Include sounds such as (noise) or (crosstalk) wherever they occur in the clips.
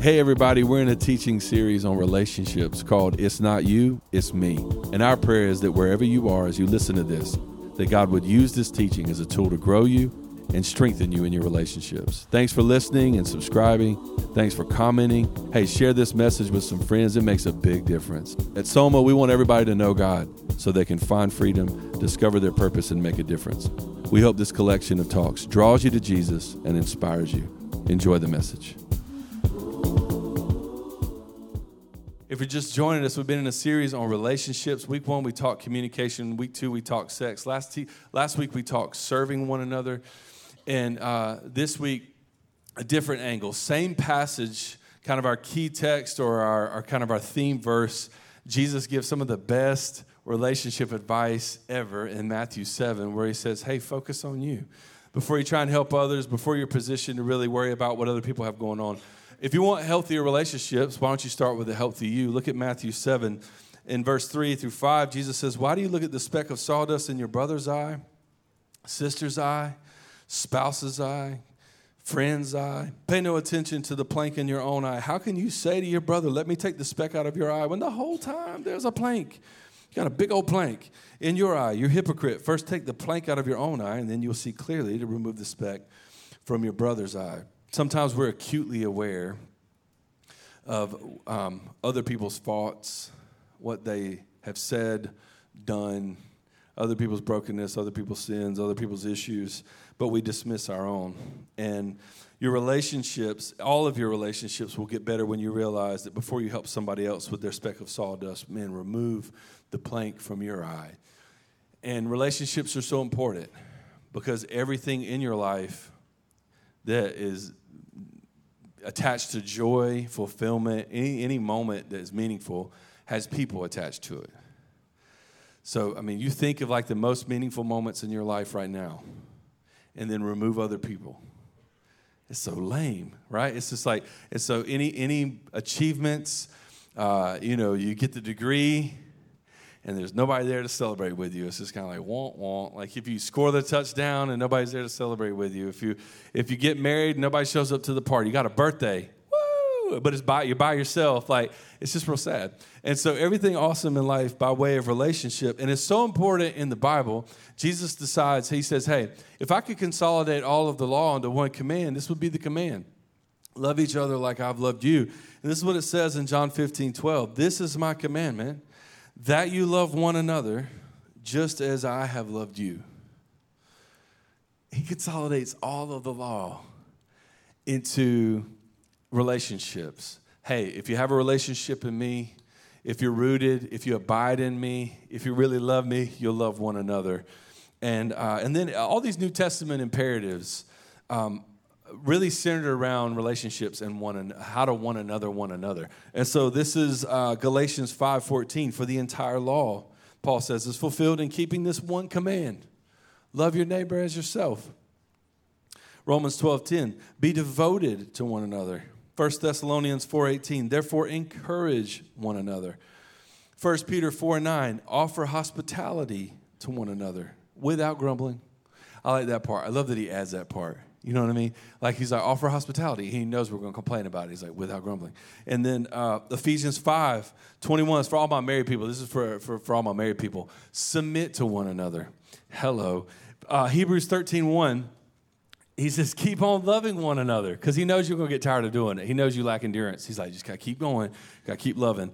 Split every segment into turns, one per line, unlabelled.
Hey, everybody, we're in a teaching series on relationships called It's Not You, It's Me. And our prayer is that wherever you are as you listen to this, that God would use this teaching as a tool to grow you and strengthen you in your relationships. Thanks for listening and subscribing. Thanks for commenting. Hey, share this message with some friends. It makes a big difference. At Soma, we want everybody to know God so they can find freedom, discover their purpose, and make a difference. We hope this collection of talks draws you to Jesus and inspires you. Enjoy the message. If you're just joining us, we've been in a series on relationships. Week one, we talked communication. Week two, we talked sex. Last, last week, we talked serving one another. And uh, this week, a different angle. Same passage, kind of our key text or our, our kind of our theme verse. Jesus gives some of the best relationship advice ever in Matthew 7, where he says, Hey, focus on you. Before you try and help others, before you're positioned to really worry about what other people have going on, if you want healthier relationships, why don't you start with a healthy you? Look at Matthew 7. In verse 3 through 5, Jesus says, Why do you look at the speck of sawdust in your brother's eye, sister's eye, spouse's eye, friend's eye? Pay no attention to the plank in your own eye. How can you say to your brother, Let me take the speck out of your eye, when the whole time there's a plank? You got a big old plank in your eye. You're hypocrite. First take the plank out of your own eye, and then you'll see clearly to remove the speck from your brother's eye sometimes we're acutely aware of um, other people's faults, what they have said, done, other people's brokenness, other people's sins, other people's issues, but we dismiss our own. And your relationships, all of your relationships will get better when you realize that before you help somebody else with their speck of sawdust, man, remove the plank from your eye. And relationships are so important because everything in your life that is attached to joy, fulfillment, any, any moment that is meaningful has people attached to it. So, I mean, you think of like the most meaningful moments in your life right now, and then remove other people. It's so lame, right? It's just like, it's so any, any achievements, uh, you know, you get the degree, and there's nobody there to celebrate with you. It's just kind of like want want. Like if you score the touchdown and nobody's there to celebrate with you. If you if you get married, nobody shows up to the party. You got a birthday, woo! But it's by you're by yourself. Like it's just real sad. And so everything awesome in life by way of relationship, and it's so important in the Bible. Jesus decides. He says, "Hey, if I could consolidate all of the law into one command, this would be the command." Love each other like I've loved you. And this is what it says in John 15, 12. This is my commandment that you love one another just as I have loved you. He consolidates all of the law into relationships. Hey, if you have a relationship in me, if you're rooted, if you abide in me, if you really love me, you'll love one another. And, uh, and then all these New Testament imperatives um, really centered around relationships and one how to one another one another. And so this is uh, Galatians 5:14 for the entire law. Paul says is fulfilled in keeping this one command: love your neighbor as yourself. Romans 12:10 be devoted to one another. 1 Thessalonians 4:18 therefore encourage one another. 1 Peter 4:9 offer hospitality to one another without grumbling. I like that part. I love that he adds that part. You know what I mean? Like he's like, offer hospitality. He knows we're going to complain about it. He's like, without grumbling. And then uh, Ephesians 5 21 is for all my married people. This is for, for, for all my married people. Submit to one another. Hello. Uh, Hebrews 13 1, he says, keep on loving one another because he knows you're going to get tired of doing it. He knows you lack endurance. He's like, just got to keep going, got to keep loving.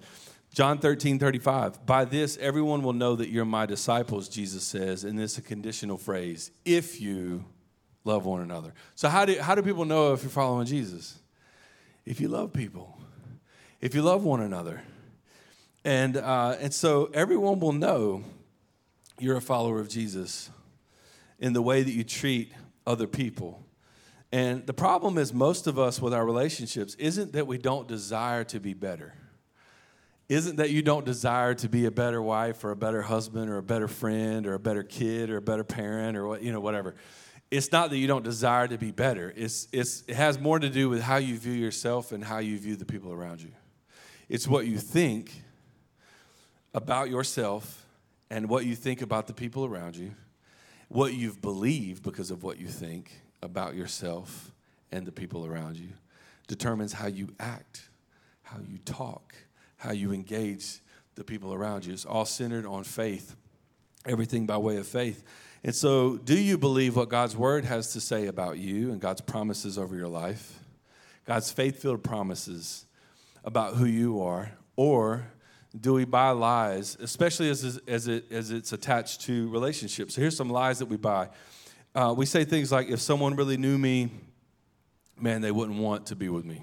John 13, 35. By this, everyone will know that you're my disciples, Jesus says. And this is a conditional phrase if you love one another. So, how do, how do people know if you're following Jesus? If you love people, if you love one another. And, uh, and so, everyone will know you're a follower of Jesus in the way that you treat other people. And the problem is, most of us with our relationships isn't that we don't desire to be better. Isn't that you don't desire to be a better wife or a better husband or a better friend or a better kid or a better parent or what, you know, whatever it's not that you don't desire to be better. It's, it's, it has more to do with how you view yourself and how you view the people around you. It's what you think about yourself and what you think about the people around you, what you've believed because of what you think about yourself and the people around you. determines how you act, how you talk, how you engage the people around you. It's all centered on faith, everything by way of faith. And so, do you believe what God's word has to say about you and God's promises over your life? God's faith filled promises about who you are? Or do we buy lies, especially as, as, it, as it's attached to relationships? So, here's some lies that we buy. Uh, we say things like, if someone really knew me, man, they wouldn't want to be with me.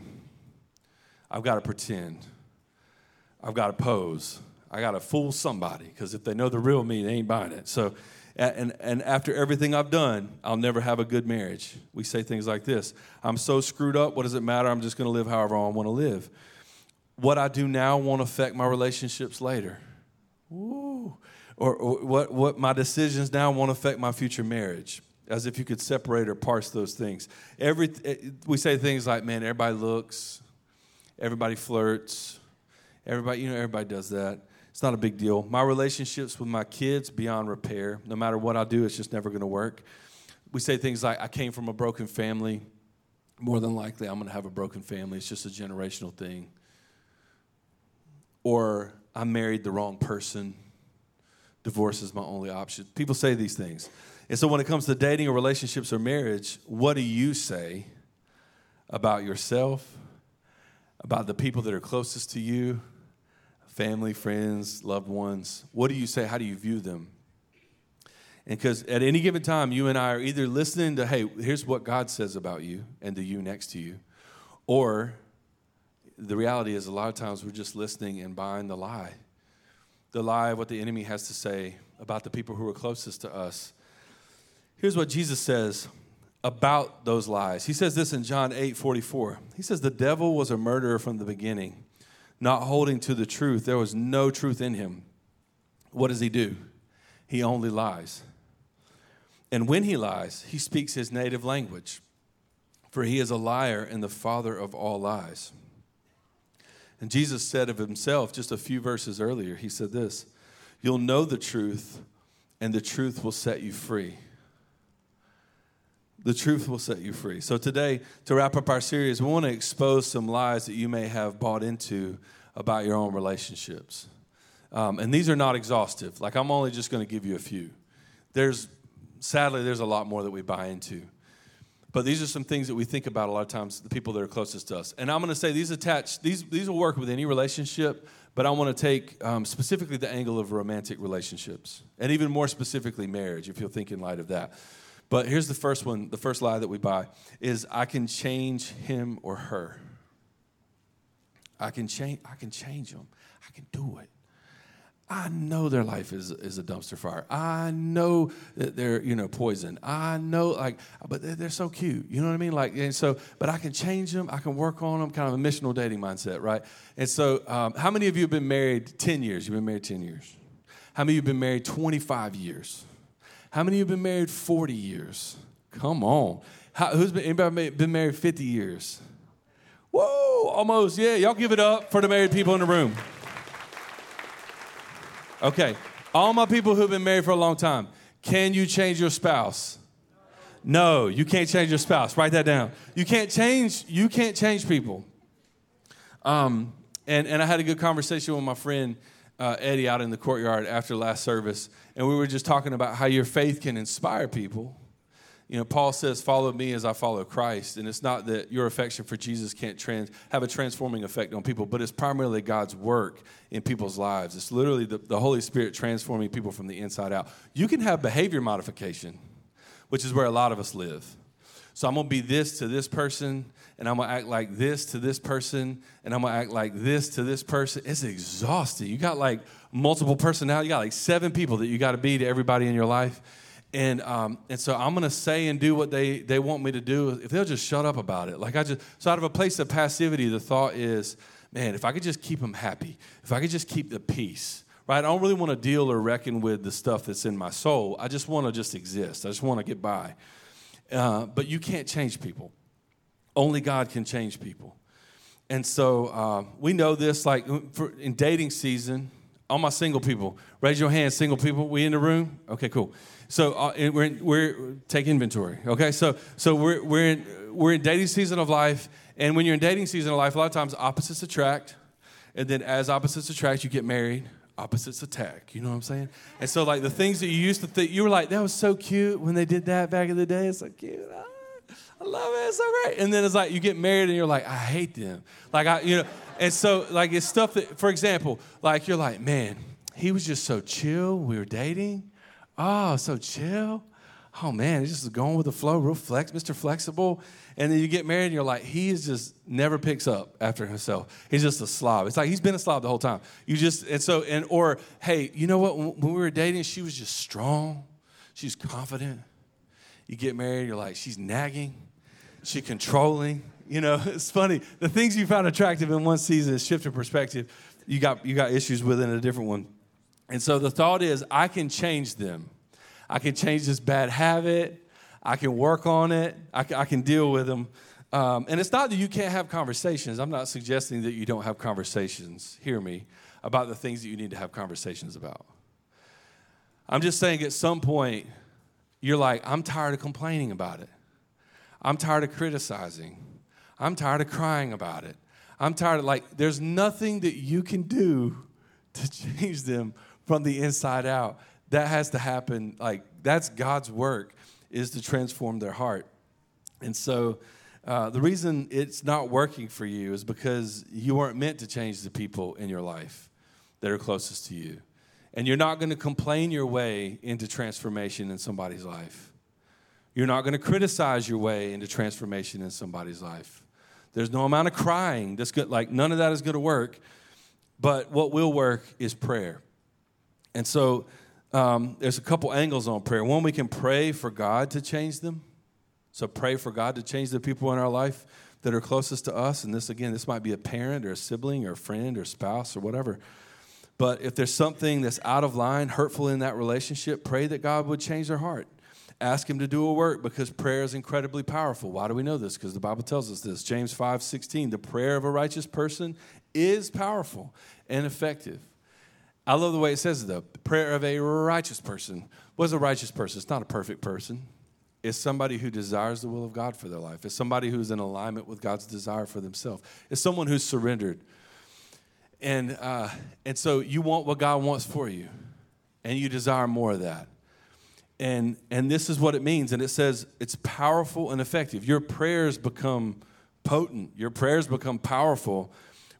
I've got to pretend. I've got to pose. I got to fool somebody because if they know the real me, they ain't buying it. So, and, and after everything I've done, I'll never have a good marriage. We say things like this I'm so screwed up, what does it matter? I'm just going to live however I want to live. What I do now won't affect my relationships later. Ooh. Or, or what, what my decisions now won't affect my future marriage as if you could separate or parse those things. Every, eh, we say things like, man, everybody looks, everybody flirts, everybody, you know, everybody does that. It's not a big deal. My relationships with my kids beyond repair. No matter what I do, it's just never going to work. We say things like, I came from a broken family. More than likely, I'm going to have a broken family. It's just a generational thing. Or I married the wrong person. Divorce is my only option. People say these things. And so when it comes to dating or relationships or marriage, what do you say about yourself, about the people that are closest to you, family, friends, loved ones? What do you say? How do you view them? And because at any given time, you and I are either listening to, hey, here's what God says about you and the you next to you, or the reality is a lot of times we're just listening and buying the lie. The lie of what the enemy has to say about the people who are closest to us Here's what Jesus says about those lies. He says this in John 8 44. He says, The devil was a murderer from the beginning, not holding to the truth. There was no truth in him. What does he do? He only lies. And when he lies, he speaks his native language, for he is a liar and the father of all lies. And Jesus said of himself just a few verses earlier, he said this You'll know the truth, and the truth will set you free. The truth will set you free. So, today, to wrap up our series, we want to expose some lies that you may have bought into about your own relationships. Um, and these are not exhaustive. Like, I'm only just going to give you a few. There's, sadly, there's a lot more that we buy into. But these are some things that we think about a lot of times, the people that are closest to us. And I'm going to say these attach, these, these will work with any relationship, but I want to take um, specifically the angle of romantic relationships, and even more specifically, marriage, if you'll think in light of that. But here's the first one, the first lie that we buy is I can change him or her. I can change I can change them. I can do it. I know their life is, is a dumpster fire. I know that they're, you know, poison. I know, like, but they're, they're, so cute. You know what I mean? Like, and so, but I can change them. I can work on them. Kind of a missional dating mindset, right? And so, um, how many of you have been married 10 years? You've been married 10 years. How many of you have been married 25 years? How many of you have been married 40 years? Come on. How, who's been, anybody been married 50 years? Whoa, almost. Yeah, y'all give it up for the married people in the room. Okay, all my people who've been married for a long time, can you change your spouse? No, you can't change your spouse. Write that down. You can't change. You can't change people. Um, and and I had a good conversation with my friend uh, Eddie out in the courtyard after last service, and we were just talking about how your faith can inspire people. You know, Paul says, "Follow me as I follow Christ," and it's not that your affection for Jesus can't trans- have a transforming effect on people, but it's primarily God's work in people's lives. It's literally the, the Holy Spirit transforming people from the inside out. You can have behavior modification, which is where a lot of us live. So I'm gonna be this to this person, and I'm gonna act like this to this person, and I'm gonna act like this to this person. It's exhausting. You got like multiple personality. You got like seven people that you got to be to everybody in your life, and um, and so I'm gonna say and do what they they want me to do. If they'll just shut up about it, like I just so out of a place of passivity, the thought is, man, if I could just keep them happy, if I could just keep the peace. Right? I don't really want to deal or reckon with the stuff that's in my soul. I just want to just exist. I just want to get by. Uh, but you can't change people. Only God can change people. And so uh, we know this, like for, in dating season, All my single people, raise your hand, single people. We in the room? Okay, cool. So uh, we're in, we're take inventory. Okay, so so we're we're in we're in dating season of life, and when you're in dating season of life, a lot of times opposites attract, and then as opposites attract, you get married. Opposites attack. You know what I'm saying? And so like the things that you used to think you were like that was so cute when they did that back in the day. It's so cute. Ah, I love it. It's so great. And then it's like you get married and you're like I hate them. Like I you know. And so like it's stuff that for example like you're like man he was just so chill. We were dating oh, so chill. Oh man, he's just going with the flow, real flex, Mr. Flexible. And then you get married and you're like, he is just never picks up after himself. He's just a slob. It's like he's been a slob the whole time. You just, and so, and, or, hey, you know what? When we were dating, she was just strong. She's confident. You get married, you're like, she's nagging, she's controlling. You know, (laughs) it's funny. The things you found attractive in one season is shifting perspective. You got, you got issues with in a different one. And so the thought is, I can change them. I can change this bad habit. I can work on it. I can, I can deal with them. Um, and it's not that you can't have conversations. I'm not suggesting that you don't have conversations, hear me, about the things that you need to have conversations about. I'm just saying at some point, you're like, I'm tired of complaining about it. I'm tired of criticizing. I'm tired of crying about it. I'm tired of, like, there's nothing that you can do to (laughs) change them from the inside out. That has to happen. Like, that's God's work, is to transform their heart. And so, uh, the reason it's not working for you is because you weren't meant to change the people in your life that are closest to you. And you're not going to complain your way into transformation in somebody's life. You're not going to criticize your way into transformation in somebody's life. There's no amount of crying that's good. Like, none of that is going to work. But what will work is prayer. And so um, there's a couple angles on prayer. One, we can pray for God to change them. So pray for God to change the people in our life that are closest to us. And this, again, this might be a parent or a sibling or a friend or spouse or whatever. But if there's something that's out of line, hurtful in that relationship, pray that God would change their heart. Ask Him to do a work because prayer is incredibly powerful. Why do we know this? Because the Bible tells us this. James 5 16, the prayer of a righteous person is powerful and effective. I love the way it says though. Prayer of a righteous person. What's a righteous person? It's not a perfect person. It's somebody who desires the will of God for their life. It's somebody who's in alignment with God's desire for themselves. It's someone who's surrendered. And, uh, and so you want what God wants for you, and you desire more of that. And, and this is what it means. And it says it's powerful and effective. Your prayers become potent, your prayers become powerful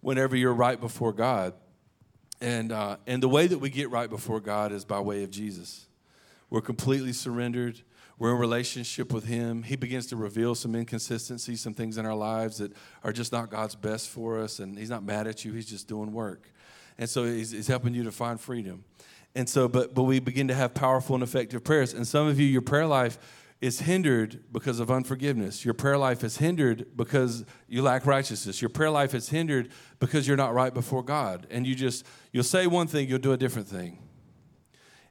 whenever you're right before God. And, uh, and the way that we get right before God is by way of Jesus. We're completely surrendered. We're in relationship with Him. He begins to reveal some inconsistencies, some things in our lives that are just not God's best for us. And He's not mad at you, He's just doing work. And so He's, he's helping you to find freedom. And so, but, but we begin to have powerful and effective prayers. And some of you, your prayer life is hindered because of unforgiveness. Your prayer life is hindered because you lack righteousness. Your prayer life is hindered because you're not right before God. And you just, you'll say one thing, you'll do a different thing.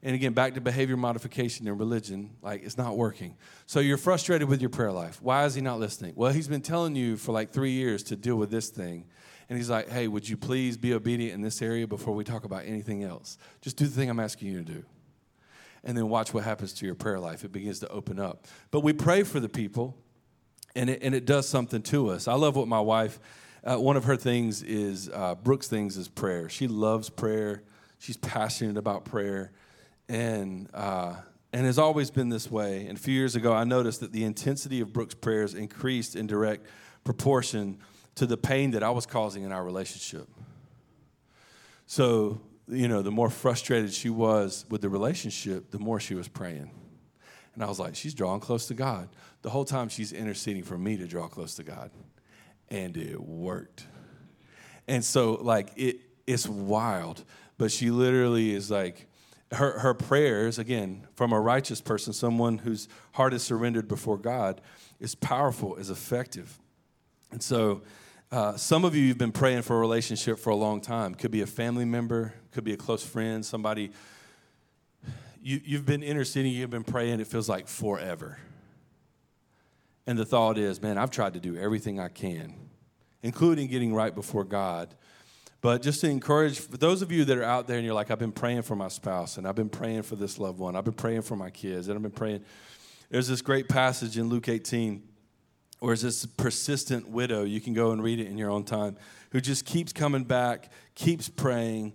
And again, back to behavior modification in religion, like it's not working. So you're frustrated with your prayer life. Why is he not listening? Well, he's been telling you for like three years to deal with this thing. And he's like, hey, would you please be obedient in this area before we talk about anything else? Just do the thing I'm asking you to do and then watch what happens to your prayer life. It begins to open up. But we pray for the people, and it, and it does something to us. I love what my wife, uh, one of her things is, uh, Brooks' things is prayer. She loves prayer, she's passionate about prayer, and, uh, and has always been this way. And a few years ago, I noticed that the intensity of Brooks' prayers increased in direct proportion to the pain that I was causing in our relationship. So you know, the more frustrated she was with the relationship, the more she was praying. And I was like, she's drawing close to God. The whole time she's interceding for me to draw close to God. And it worked. And so, like, it, it's wild. But she literally is like, her, her prayers, again, from a righteous person, someone whose heart is surrendered before God, is powerful, is effective. And so, uh, some of you have been praying for a relationship for a long time. Could be a family member, could be a close friend, somebody. You, you've been interceding, you've been praying, it feels like forever. And the thought is, man, I've tried to do everything I can, including getting right before God, But just to encourage, for those of you that are out there and you're like, I've been praying for my spouse and I've been praying for this loved one, I've been praying for my kids, and I've been praying. There's this great passage in Luke 18 where it's this persistent widow. You can go and read it in your own time, who just keeps coming back, keeps praying,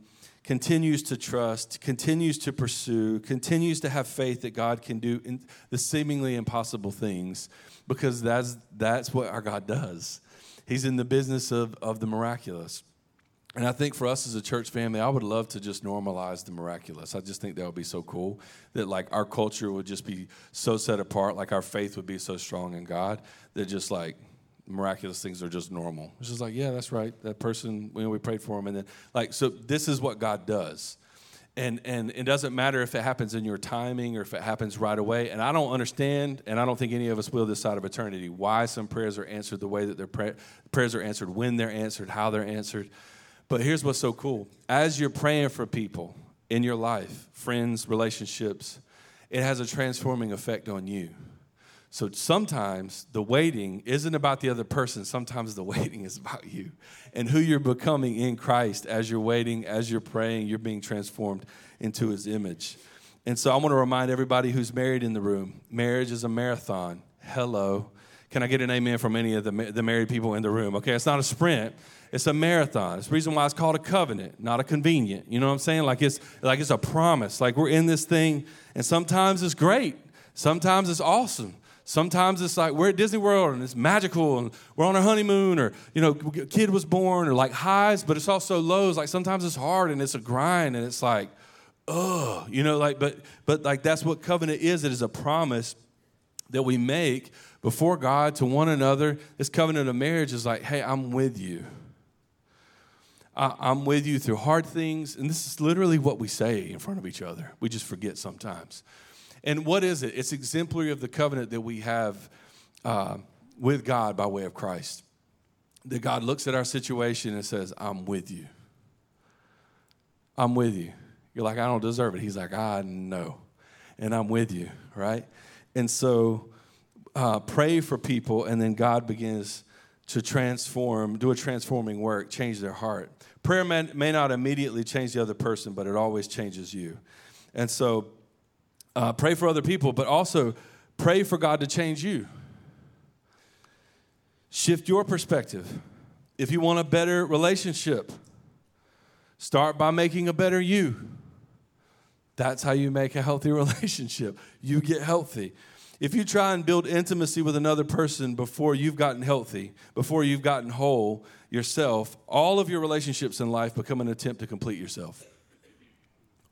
continues to trust, continues to pursue, continues to have faith that God can do the seemingly impossible things because that's, that's what our God does. He's in the business of, of the miraculous. And I think for us as a church family, I would love to just normalize the miraculous. I just think that would be so cool that like our culture would just be so set apart, like our faith would be so strong in God that just like miraculous things are just normal. It's just like, yeah, that's right. That person, you know, we prayed for him, and then like, so this is what God does. And, and it doesn't matter if it happens in your timing or if it happens right away. And I don't understand, and I don't think any of us will this side of eternity, why some prayers are answered the way that their pray, prayers are answered, when they're answered, how they're answered. But here's what's so cool as you're praying for people in your life, friends, relationships, it has a transforming effect on you. So sometimes the waiting isn't about the other person, sometimes the (laughs) waiting is about you and who you're becoming in Christ as you're waiting, as you're praying, you're being transformed into his image. And so I want to remind everybody who's married in the room marriage is a marathon. Hello. Can I get an amen from any of the, the married people in the room? Okay, it's not a sprint. It's a marathon. It's the reason why it's called a covenant, not a convenient. You know what I'm saying? Like it's like it's a promise. Like we're in this thing, and sometimes it's great. Sometimes it's awesome. Sometimes it's like we're at Disney World and it's magical and we're on our honeymoon or, you know, a kid was born or like highs, but it's also lows. Like sometimes it's hard and it's a grind and it's like, oh, you know, like, but, but like that's what covenant is. It is a promise that we make before God to one another. This covenant of marriage is like, hey, I'm with you. I'm with you through hard things. And this is literally what we say in front of each other. We just forget sometimes. And what is it? It's exemplary of the covenant that we have uh, with God by way of Christ. That God looks at our situation and says, I'm with you. I'm with you. You're like, I don't deserve it. He's like, I know. And I'm with you, right? And so uh, pray for people, and then God begins to transform, do a transforming work, change their heart. Prayer may, may not immediately change the other person, but it always changes you. And so uh, pray for other people, but also pray for God to change you. Shift your perspective. If you want a better relationship, start by making a better you. That's how you make a healthy (laughs) relationship. You get healthy. If you try and build intimacy with another person before you've gotten healthy, before you've gotten whole yourself, all of your relationships in life become an attempt to complete yourself.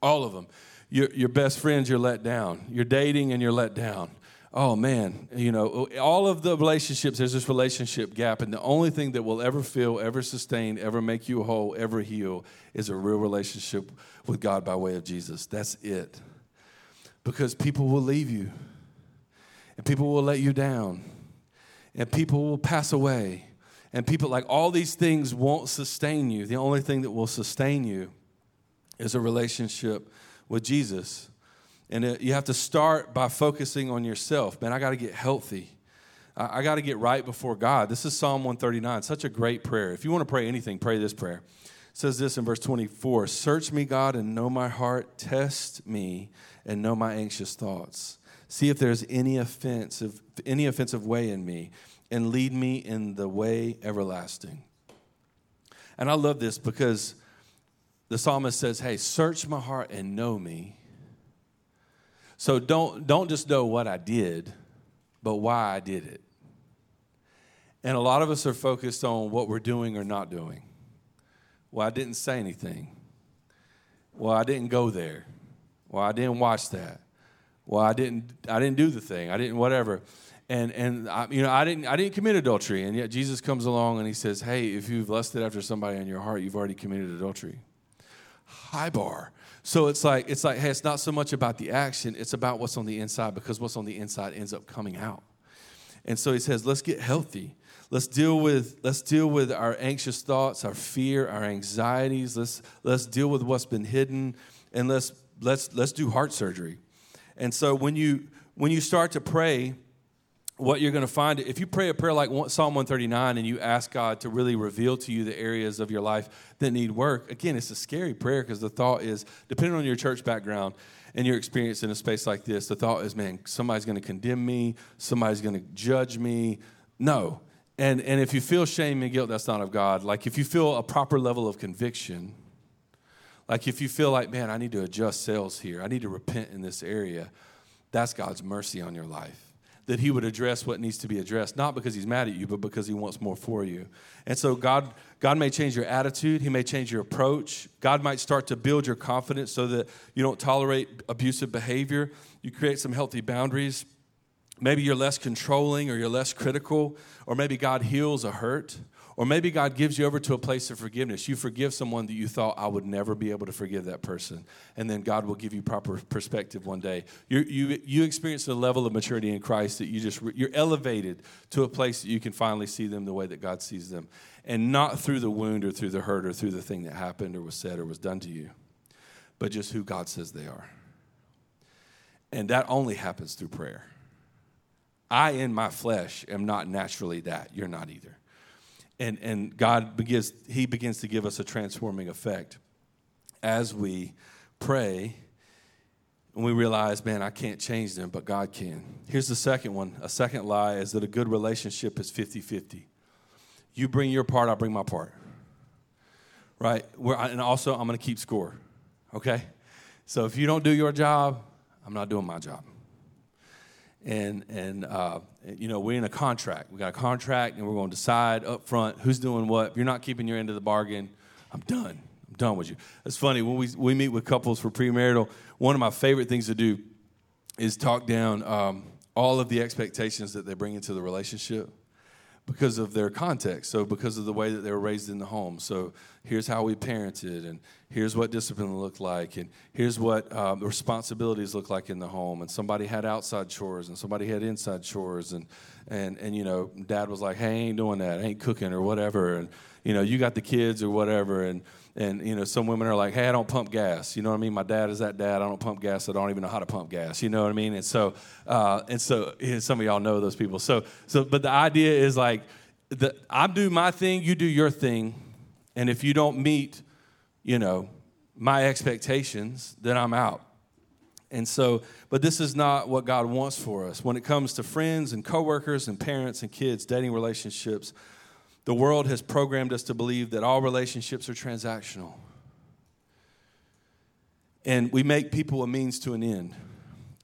All of them your, your best friends, you're let down. You're dating and you're let down. Oh man, you know, all of the relationships, there's this relationship gap, and the only thing that will ever fill, ever sustain, ever make you whole, ever heal is a real relationship with God by way of Jesus. That's it. Because people will leave you, and people will let you down, and people will pass away, and people like all these things won't sustain you. The only thing that will sustain you is a relationship with Jesus. And it, you have to start by focusing on yourself. Man, I got to get healthy. I, I got to get right before God. This is Psalm 139, such a great prayer. If you want to pray anything, pray this prayer. It says this in verse 24 Search me, God, and know my heart. Test me and know my anxious thoughts. See if there's any offensive, any offensive way in me, and lead me in the way everlasting. And I love this because the psalmist says, Hey, search my heart and know me. So don't, don't just know what I did, but why I did it. And a lot of us are focused on what we're doing or not doing. Well, I didn't say anything. Well, I didn't go there. Well, I didn't watch that. Well, I didn't I didn't do the thing. I didn't whatever. And and I, you know, I didn't I didn't commit adultery. And yet Jesus comes along and he says, "Hey, if you've lusted after somebody in your heart, you've already committed adultery." High bar. So it's like it's like hey, it's not so much about the action, it's about what's on the inside because what's on the inside ends up coming out. And so he says, let's get healthy. Let's deal with let's deal with our anxious thoughts, our fear, our anxieties. Let's let's deal with what's been hidden and let's let's let's do heart surgery. And so when you when you start to pray what you're going to find if you pray a prayer like Psalm 139 and you ask God to really reveal to you the areas of your life that need work, again, it's a scary prayer because the thought is, depending on your church background and your experience in a space like this, the thought is, man, somebody's going to condemn me, somebody's going to judge me. No. And, and if you feel shame and guilt, that's not of God. Like if you feel a proper level of conviction, like if you feel like, man, I need to adjust sails here, I need to repent in this area, that's God's mercy on your life that he would address what needs to be addressed, not because he's mad at you, but because he wants more for you. And so God, God may change your attitude, he may change your approach. God might start to build your confidence so that you don't tolerate abusive behavior. You create some healthy boundaries. Maybe you're less controlling or you're less critical, or maybe God heals a hurt. Or maybe God gives you over to a place of forgiveness. You forgive someone that you thought I would never be able to forgive that person. And then God will give you proper perspective one day. you you, you experience a level of maturity in Christ that you just, you're elevated to a place that you can finally see them the way that God sees them. And not through the wound or through the hurt or through the thing that happened or was said or was done to you, but just who God says they are. And that only happens through prayer. I, in my flesh, am not naturally that. You're not either and, and God begins, He begins to give us a transforming effect as we pray and we realize, man, I can't change them, but God can. Here's the second one a second lie is that a good relationship is 50 50. You bring your part, I bring my part. Right? We're, and also, I'm going to keep score. Okay? So if you don't do your job, I'm not doing my job and and uh, you know we're in a contract. We got a contract, and we're going to decide up front who's doing what. If you're not keeping your end of the bargain, I'm done. I'm done with you. It's funny when we we meet with couples for premarital. One of my favorite things to do is talk down um, all of the expectations that they bring into the relationship because of their context. So, because of the way that they were raised in the home. So, here's how we parented, and here's what discipline looked like, and here's what um, responsibilities look like in the home. And somebody had outside chores, and somebody had inside chores, and and and you know, dad was like, "Hey, I ain't doing that. I ain't cooking or whatever," and you know, you got the kids or whatever, and and you know, some women are like, "Hey, I don't pump gas." You know what I mean? My dad is that dad. I don't pump gas. I don't even know how to pump gas. You know what I mean? And so, uh, and so, some of y'all know those people. So, so, but the idea is like, the, I do my thing, you do your thing, and if you don't meet, you know, my expectations, then I'm out. And so, but this is not what God wants for us. When it comes to friends and coworkers and parents and kids, dating relationships, the world has programmed us to believe that all relationships are transactional. And we make people a means to an end.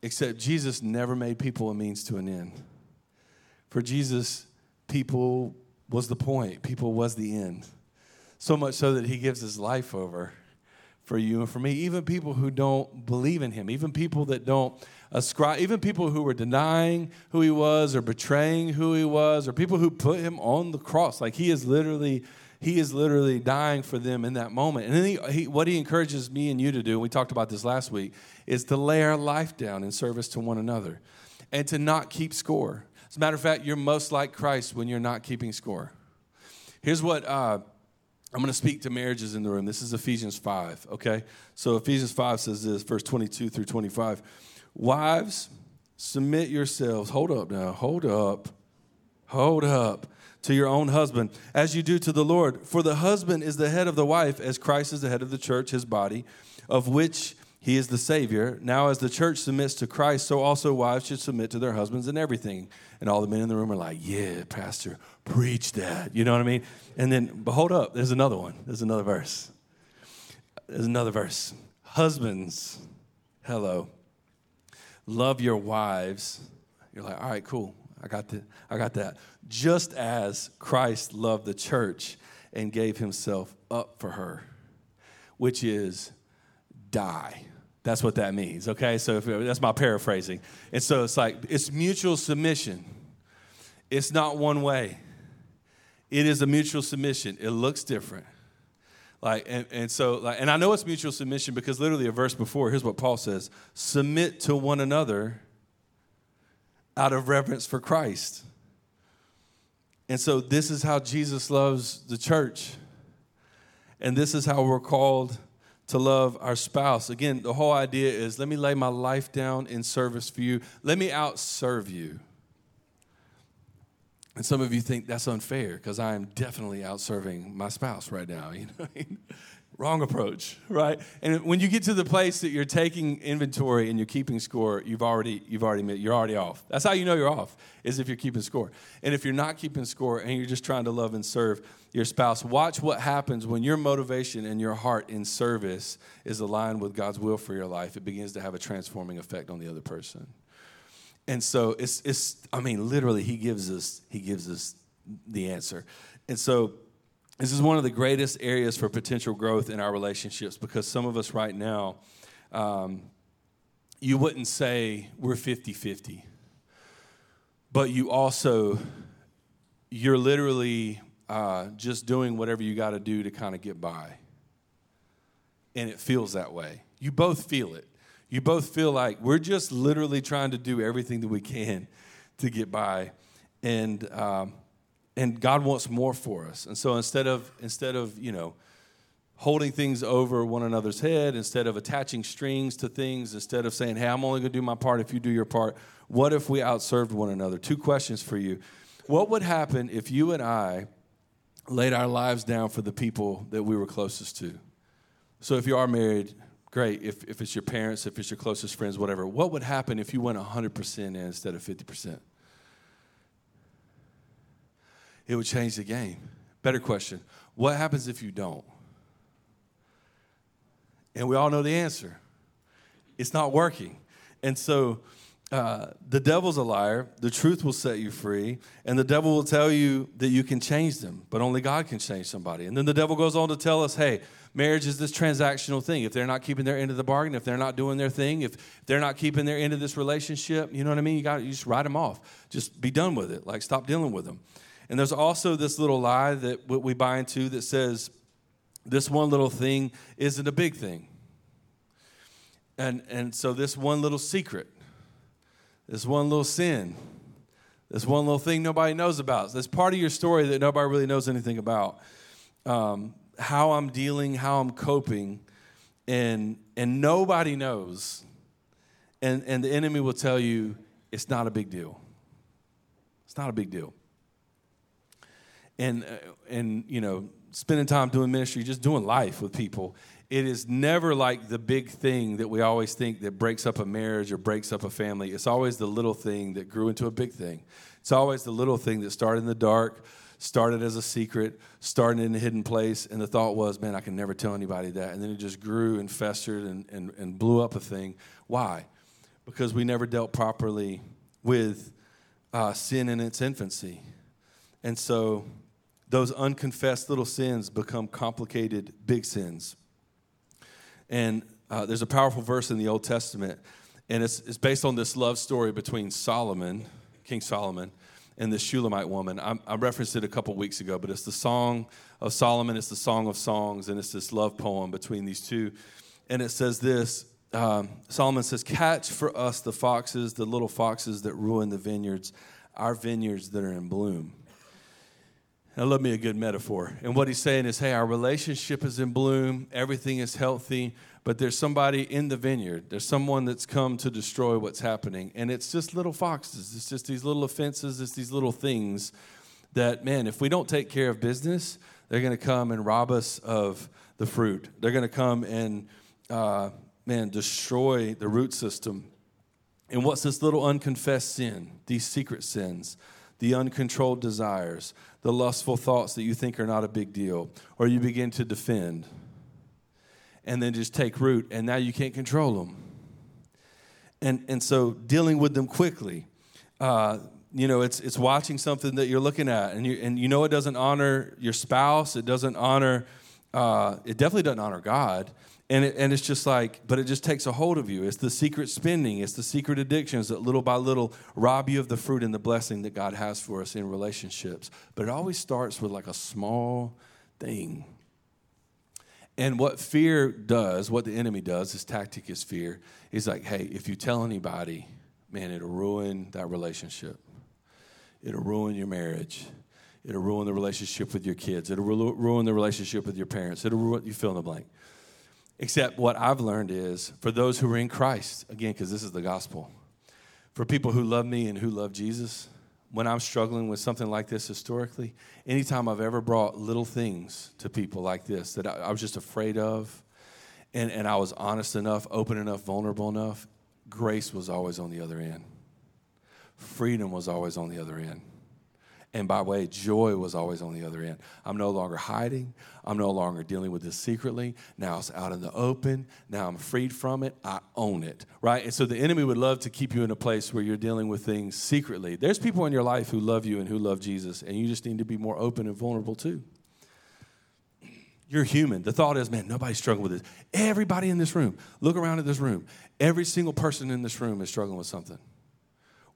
Except Jesus never made people a means to an end. For Jesus, people was the point, people was the end. So much so that he gives his life over for you and for me. Even people who don't believe in him, even people that don't ascribe, even people who were denying who he was or betraying who he was, or people who put him on the cross. Like he is literally, he is literally dying for them in that moment. And then he, he, what he encourages me and you to do, and we talked about this last week, is to lay our life down in service to one another and to not keep score. As a matter of fact, you're most like Christ when you're not keeping score. Here's what uh, I'm going to speak to marriages in the room. This is Ephesians 5, okay? So Ephesians 5 says this, verse 22 through 25. Wives, submit yourselves. Hold up now. Hold up. Hold up to your own husband as you do to the Lord. For the husband is the head of the wife, as Christ is the head of the church, his body, of which he is the Savior. Now, as the church submits to Christ, so also wives should submit to their husbands in everything. And all the men in the room are like, Yeah, Pastor, preach that. You know what I mean? And then, but hold up, there's another one. There's another verse. There's another verse. Husbands, hello love your wives. You're like, all right, cool. I got the, I got that. Just as Christ loved the church and gave himself up for her, which is die. That's what that means, okay? So if, that's my paraphrasing. And so it's like, it's mutual submission. It's not one way, it is a mutual submission. It looks different. Like, and, and so, like, and I know it's mutual submission because literally a verse before, here's what Paul says submit to one another out of reverence for Christ. And so, this is how Jesus loves the church. And this is how we're called to love our spouse. Again, the whole idea is let me lay my life down in service for you, let me outserve you. And some of you think that's unfair because I am definitely out serving my spouse right now. (laughs) You know, wrong approach, right? And when you get to the place that you're taking inventory and you're keeping score, you've already you've already you're already off. That's how you know you're off is if you're keeping score. And if you're not keeping score and you're just trying to love and serve your spouse, watch what happens when your motivation and your heart in service is aligned with God's will for your life. It begins to have a transforming effect on the other person. And so it's it's I mean literally he gives us he gives us the answer. And so this is one of the greatest areas for potential growth in our relationships because some of us right now um, you wouldn't say we're 50-50 but you also you're literally uh, just doing whatever you got to do to kind of get by. And it feels that way. You both feel it. You both feel like we're just literally trying to do everything that we can to get by. And um, and god wants more for us and so instead of instead of you know holding things over one another's head instead of attaching strings to things instead of saying hey i'm only going to do my part if you do your part what if we outserved one another two questions for you what would happen if you and i laid our lives down for the people that we were closest to so if you are married great. If, if it's your parents, if it's your closest friends, whatever, what would happen if you went 100% in instead of 50%? It would change the game. Better question what happens if you don't? And we all know the answer it's not working. And so, uh, the devil's a liar. The truth will set you free. And the devil will tell you that you can change them, but only God can change somebody. And then the devil goes on to tell us hey, marriage is this transactional thing. If they're not keeping their end of the bargain, if they're not doing their thing, if they're not keeping their end of this relationship, you know what I mean? You got you just write them off. Just be done with it. Like stop dealing with them. And there's also this little lie that we buy into that says this one little thing isn't a big thing. And, and so this one little secret this one little sin, this one little thing nobody knows about. This part of your story that nobody really knows anything about. Um, how I'm dealing, how I'm coping, and and nobody knows. And and the enemy will tell you it's not a big deal. It's not a big deal. And uh, and you know, spending time doing ministry, just doing life with people, it is never like the big thing that we always think that breaks up a marriage or breaks up a family. It's always the little thing that grew into a big thing. It's always the little thing that started in the dark, started as a secret, started in a hidden place, and the thought was, man, I can never tell anybody that. And then it just grew and festered and, and, and blew up a thing. Why? Because we never dealt properly with uh, sin in its infancy. And so those unconfessed little sins become complicated big sins. And uh, there's a powerful verse in the Old Testament, and it's, it's based on this love story between Solomon, King Solomon, and the Shulamite woman. I, I referenced it a couple weeks ago, but it's the Song of Solomon, it's the Song of Songs, and it's this love poem between these two. And it says this um, Solomon says, Catch for us the foxes, the little foxes that ruin the vineyards, our vineyards that are in bloom. I love me a good metaphor. And what he's saying is, hey, our relationship is in bloom, everything is healthy, but there's somebody in the vineyard. There's someone that's come to destroy what's happening. And it's just little foxes. It's just these little offenses, it's these little things that, man, if we don't take care of business, they're going to come and rob us of the fruit. They're going to come and, uh, man, destroy the root system. And what's this little unconfessed sin? These secret sins the uncontrolled desires, the lustful thoughts that you think are not a big deal, or you begin to defend and then just take root, and now you can't control them. And, and so dealing with them quickly. Uh, you know, it's, it's watching something that you're looking at, and you, and you know it doesn't honor your spouse, it doesn't honor, uh, it definitely doesn't honor God. And, it, and it's just like, but it just takes a hold of you. It's the secret spending, it's the secret addictions that little by little rob you of the fruit and the blessing that God has for us in relationships. But it always starts with like a small thing. And what fear does, what the enemy does, his tactic is fear, is like, hey, if you tell anybody, man, it'll ruin that relationship. It'll ruin your marriage. It'll ruin the relationship with your kids. It'll ruin the relationship with your parents. It'll ruin, you fill in the blank. Except what I've learned is for those who are in Christ, again, because this is the gospel, for people who love me and who love Jesus, when I'm struggling with something like this historically, anytime I've ever brought little things to people like this that I, I was just afraid of, and, and I was honest enough, open enough, vulnerable enough, grace was always on the other end. Freedom was always on the other end. And by the way, joy was always on the other end. I'm no longer hiding. I'm no longer dealing with this secretly. Now it's out in the open. Now I'm freed from it. I own it, right? And so the enemy would love to keep you in a place where you're dealing with things secretly. There's people in your life who love you and who love Jesus, and you just need to be more open and vulnerable too. You're human. The thought is, man, nobody's struggling with this. Everybody in this room, look around at this room. Every single person in this room is struggling with something.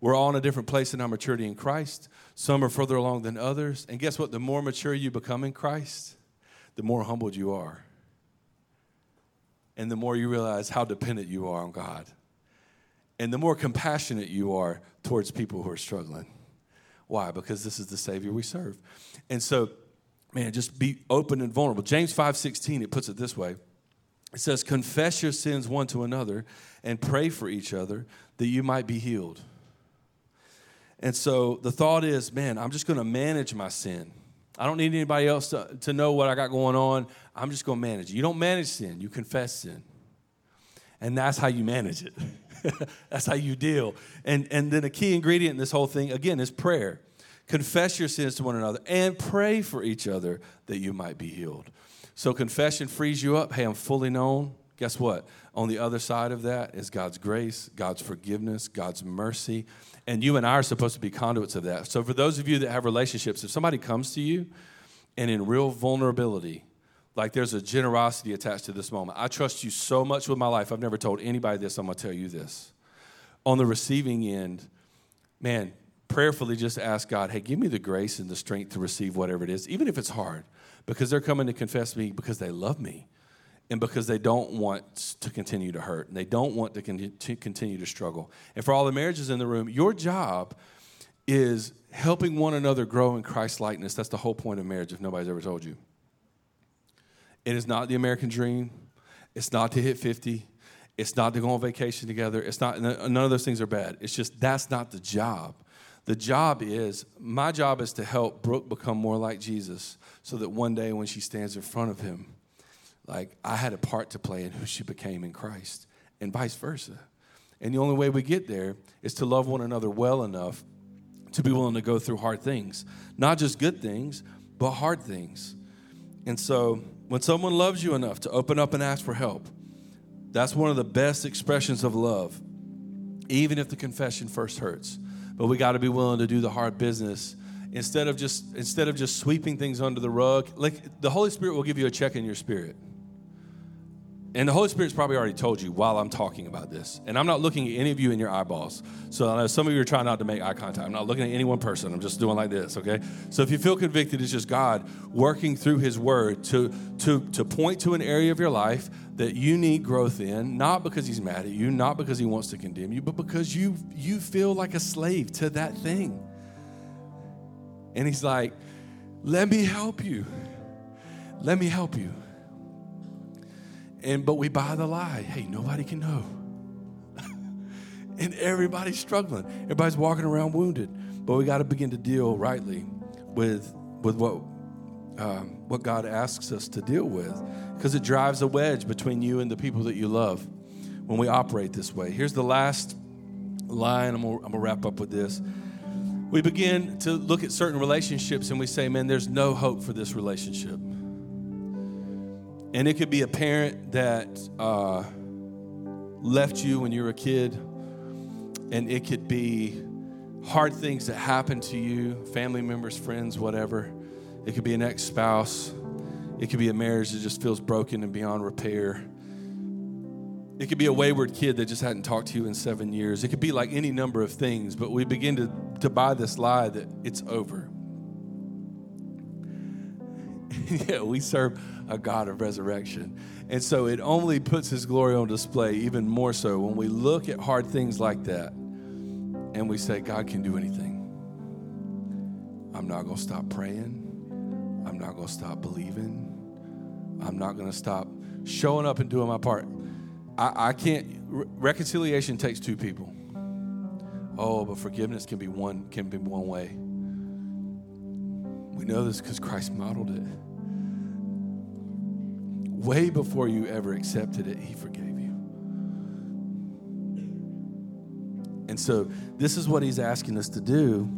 We're all in a different place in our maturity in Christ. Some are further along than others. And guess what? The more mature you become in Christ, the more humbled you are. And the more you realize how dependent you are on God. And the more compassionate you are towards people who are struggling. Why? Because this is the Savior we serve. And so, man, just be open and vulnerable. James 5:16, it puts it this way. It says, confess your sins one to another and pray for each other that you might be healed. And so the thought is, man, I'm just going to manage my sin. I don't need anybody else to, to know what I got going on. I'm just going to manage. You don't manage sin, you confess sin. And that's how you manage it. (laughs) that's how you deal. And, and then a key ingredient in this whole thing, again, is prayer. Confess your sins to one another and pray for each other that you might be healed. So confession frees you up. Hey, I'm fully known. Guess what? On the other side of that is God's grace, God's forgiveness, God's mercy. And you and I are supposed to be conduits of that. So, for those of you that have relationships, if somebody comes to you and in real vulnerability, like there's a generosity attached to this moment. I trust you so much with my life. I've never told anybody this. I'm going to tell you this. On the receiving end, man, prayerfully just ask God, hey, give me the grace and the strength to receive whatever it is, even if it's hard, because they're coming to confess me because they love me and because they don't want to continue to hurt and they don't want to continue to struggle. And for all the marriages in the room, your job is helping one another grow in Christ likeness. That's the whole point of marriage, if nobody's ever told you. It is not the American dream, it's not to hit 50. It's not to go on vacation together. It's not, none of those things are bad. It's just that's not the job. The job is, my job is to help Brooke become more like Jesus so that one day when she stands in front of him, like I had a part to play in who she became in Christ, and vice versa. And the only way we get there is to love one another well enough to be willing to go through hard things, not just good things, but hard things. And so, when someone loves you enough to open up and ask for help, that's one of the best expressions of love, even if the confession first hurts. But we got to be willing to do the hard business instead of just instead of just sweeping things under the rug. Like the Holy Spirit will give you a check in your spirit. And the Holy Spirit's probably already told you while I'm talking about this. And I'm not looking at any of you in your eyeballs. So I know some of you are trying not to make eye contact. I'm not looking at any one person. I'm just doing like this, okay? So if you feel convicted, it's just God working through His Word to, to, to point to an area of your life that you need growth in, not because He's mad at you, not because He wants to condemn you, but because you, you feel like a slave to that thing. And He's like, let me help you. Let me help you. And but we buy the lie. Hey, nobody can know. (laughs) and everybody's struggling. Everybody's walking around wounded. But we got to begin to deal rightly with with what um, what God asks us to deal with, because it drives a wedge between you and the people that you love when we operate this way. Here's the last line. I'm gonna, I'm gonna wrap up with this. We begin to look at certain relationships and we say, "Man, there's no hope for this relationship." And it could be a parent that uh, left you when you were a kid, and it could be hard things that happen to you, family members, friends, whatever. It could be an ex spouse. It could be a marriage that just feels broken and beyond repair. It could be a wayward kid that just hadn't talked to you in seven years. It could be like any number of things, but we begin to, to buy this lie that it's over. (laughs) yeah, we serve a God of resurrection. And so it only puts his glory on display even more so when we look at hard things like that and we say, God can do anything. I'm not going to stop praying. I'm not going to stop believing. I'm not going to stop showing up and doing my part. I, I can't, re- reconciliation takes two people. Oh, but forgiveness can be one can be one way. We know this because Christ modeled it. Way before you ever accepted it, He forgave you. And so, this is what He's asking us to do: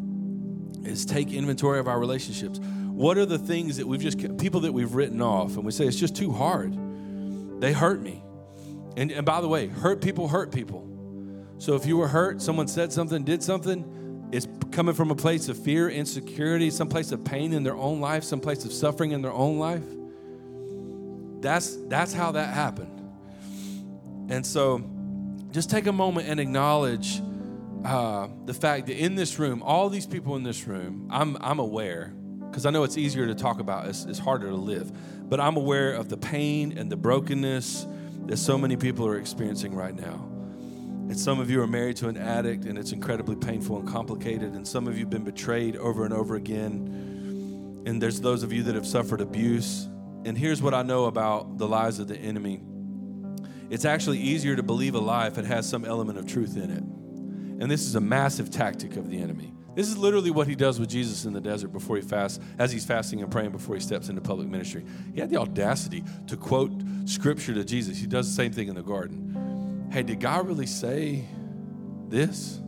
is take inventory of our relationships. What are the things that we've just people that we've written off, and we say it's just too hard. They hurt me. And, and by the way, hurt people hurt people. So if you were hurt, someone said something, did something, it's coming from a place of fear, insecurity, some place of pain in their own life, some place of suffering in their own life. That's that's how that happened. And so just take a moment and acknowledge uh, the fact that in this room, all these people in this room, I'm, I'm aware, because I know it's easier to talk about, it's, it's harder to live, but I'm aware of the pain and the brokenness that so many people are experiencing right now. And some of you are married to an addict, and it's incredibly painful and complicated. And some of you have been betrayed over and over again. And there's those of you that have suffered abuse. And here's what I know about the lies of the enemy it's actually easier to believe a lie if it has some element of truth in it. And this is a massive tactic of the enemy. This is literally what he does with Jesus in the desert before he fasts, as he's fasting and praying before he steps into public ministry. He had the audacity to quote scripture to Jesus. He does the same thing in the garden. Hey, did God really say this?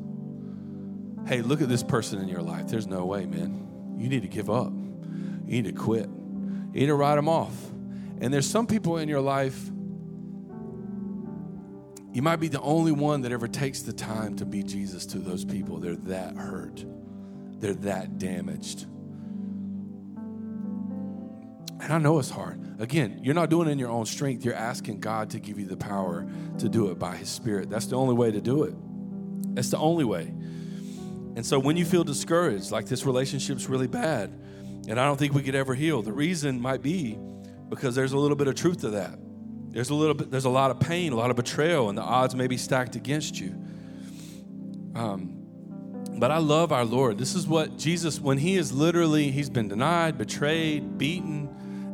Hey, look at this person in your life. There's no way, man. You need to give up. You need to quit. You need to write them off. And there's some people in your life you might be the only one that ever takes the time to be Jesus to those people. They're that hurt, they're that damaged. And I know it's hard. Again, you're not doing it in your own strength. You're asking God to give you the power to do it by His Spirit. That's the only way to do it. That's the only way. And so when you feel discouraged, like this relationship's really bad, and I don't think we could ever heal, the reason might be because there's a little bit of truth to that. There's a little bit, there's a lot of pain, a lot of betrayal, and the odds may be stacked against you. Um, but I love our Lord. This is what Jesus, when he is literally, he's been denied, betrayed, beaten,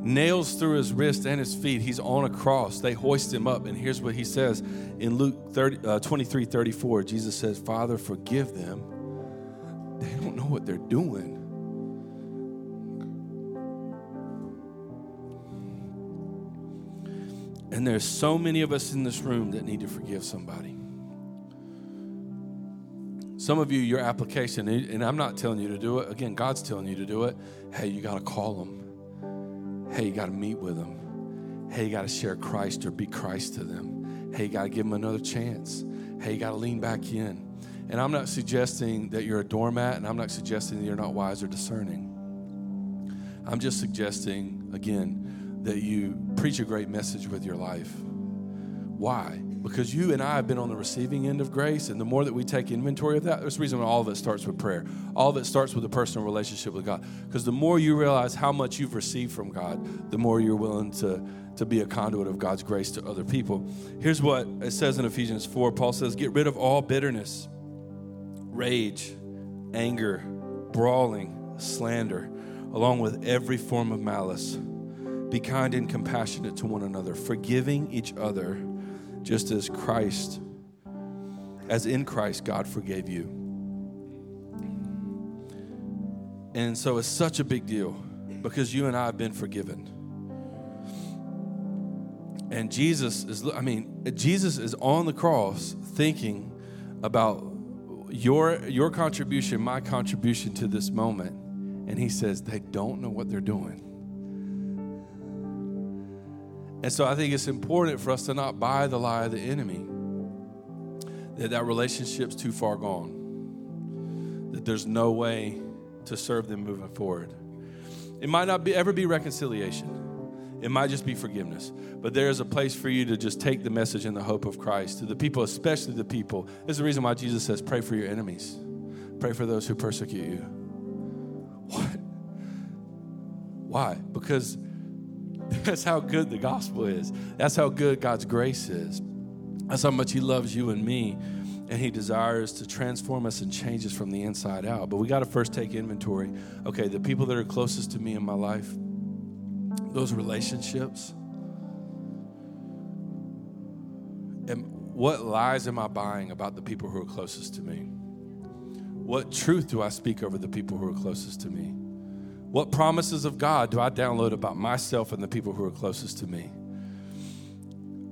nails through his wrist and his feet. He's on a cross. They hoist him up. And here's what he says in Luke 30, uh, 23 34. Jesus says, Father, forgive them. They don't know what they're doing. And there's so many of us in this room that need to forgive somebody. Some of you, your application, and I'm not telling you to do it. Again, God's telling you to do it. Hey, you got to call them. Hey, you got to meet with them. Hey, you got to share Christ or be Christ to them. Hey, you got to give them another chance. Hey, you got to lean back in. And I'm not suggesting that you're a doormat, and I'm not suggesting that you're not wise or discerning. I'm just suggesting, again, that you preach a great message with your life. Why? Because you and I have been on the receiving end of grace, and the more that we take inventory of that, there's a reason why all of it starts with prayer. All of it starts with a personal relationship with God. Because the more you realize how much you've received from God, the more you're willing to, to be a conduit of God's grace to other people. Here's what it says in Ephesians 4 Paul says, Get rid of all bitterness, rage, anger, brawling, slander, along with every form of malice be kind and compassionate to one another, forgiving each other, just as Christ, as in Christ, God forgave you. And so it's such a big deal because you and I have been forgiven. And Jesus is, I mean, Jesus is on the cross thinking about your, your contribution, my contribution to this moment. And he says, they don't know what they're doing. And so I think it's important for us to not buy the lie of the enemy that that relationship's too far gone, that there's no way to serve them moving forward. It might not be, ever be reconciliation. It might just be forgiveness. But there is a place for you to just take the message and the hope of Christ to the people, especially the people. This is the reason why Jesus says, pray for your enemies. Pray for those who persecute you. What? Why? Because (laughs) that's how good the gospel is. That's how good God's grace is. That's how much He loves you and me. And He desires to transform us and change us from the inside out. But we got to first take inventory. Okay, the people that are closest to me in my life, those relationships. And what lies am I buying about the people who are closest to me? What truth do I speak over the people who are closest to me? What promises of God do I download about myself and the people who are closest to me?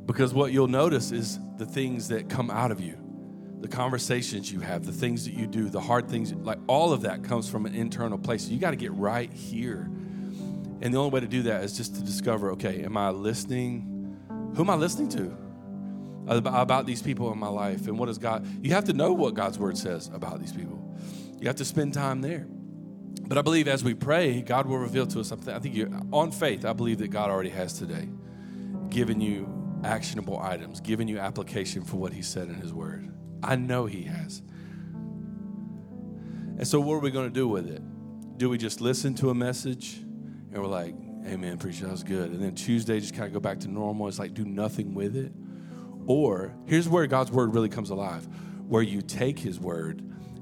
Because what you'll notice is the things that come out of you, the conversations you have, the things that you do, the hard things, like all of that comes from an internal place. You got to get right here. And the only way to do that is just to discover okay, am I listening? Who am I listening to? About these people in my life. And what does God? You have to know what God's word says about these people. You have to spend time there. But I believe as we pray, God will reveal to us something. I think you're, on faith, I believe that God already has today given you actionable items, given you application for what He said in His Word. I know He has. And so, what are we going to do with it? Do we just listen to a message and we're like, man, preacher, that was good. And then Tuesday, just kind of go back to normal. It's like do nothing with it. Or here's where God's Word really comes alive where you take His Word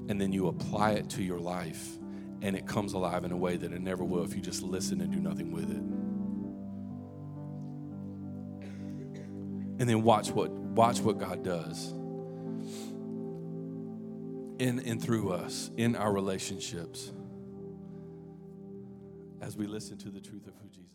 and then you apply it to your life and it comes alive in a way that it never will if you just listen and do nothing with it. And then watch what watch what God does in and through us in our relationships as we listen to the truth of who Jesus.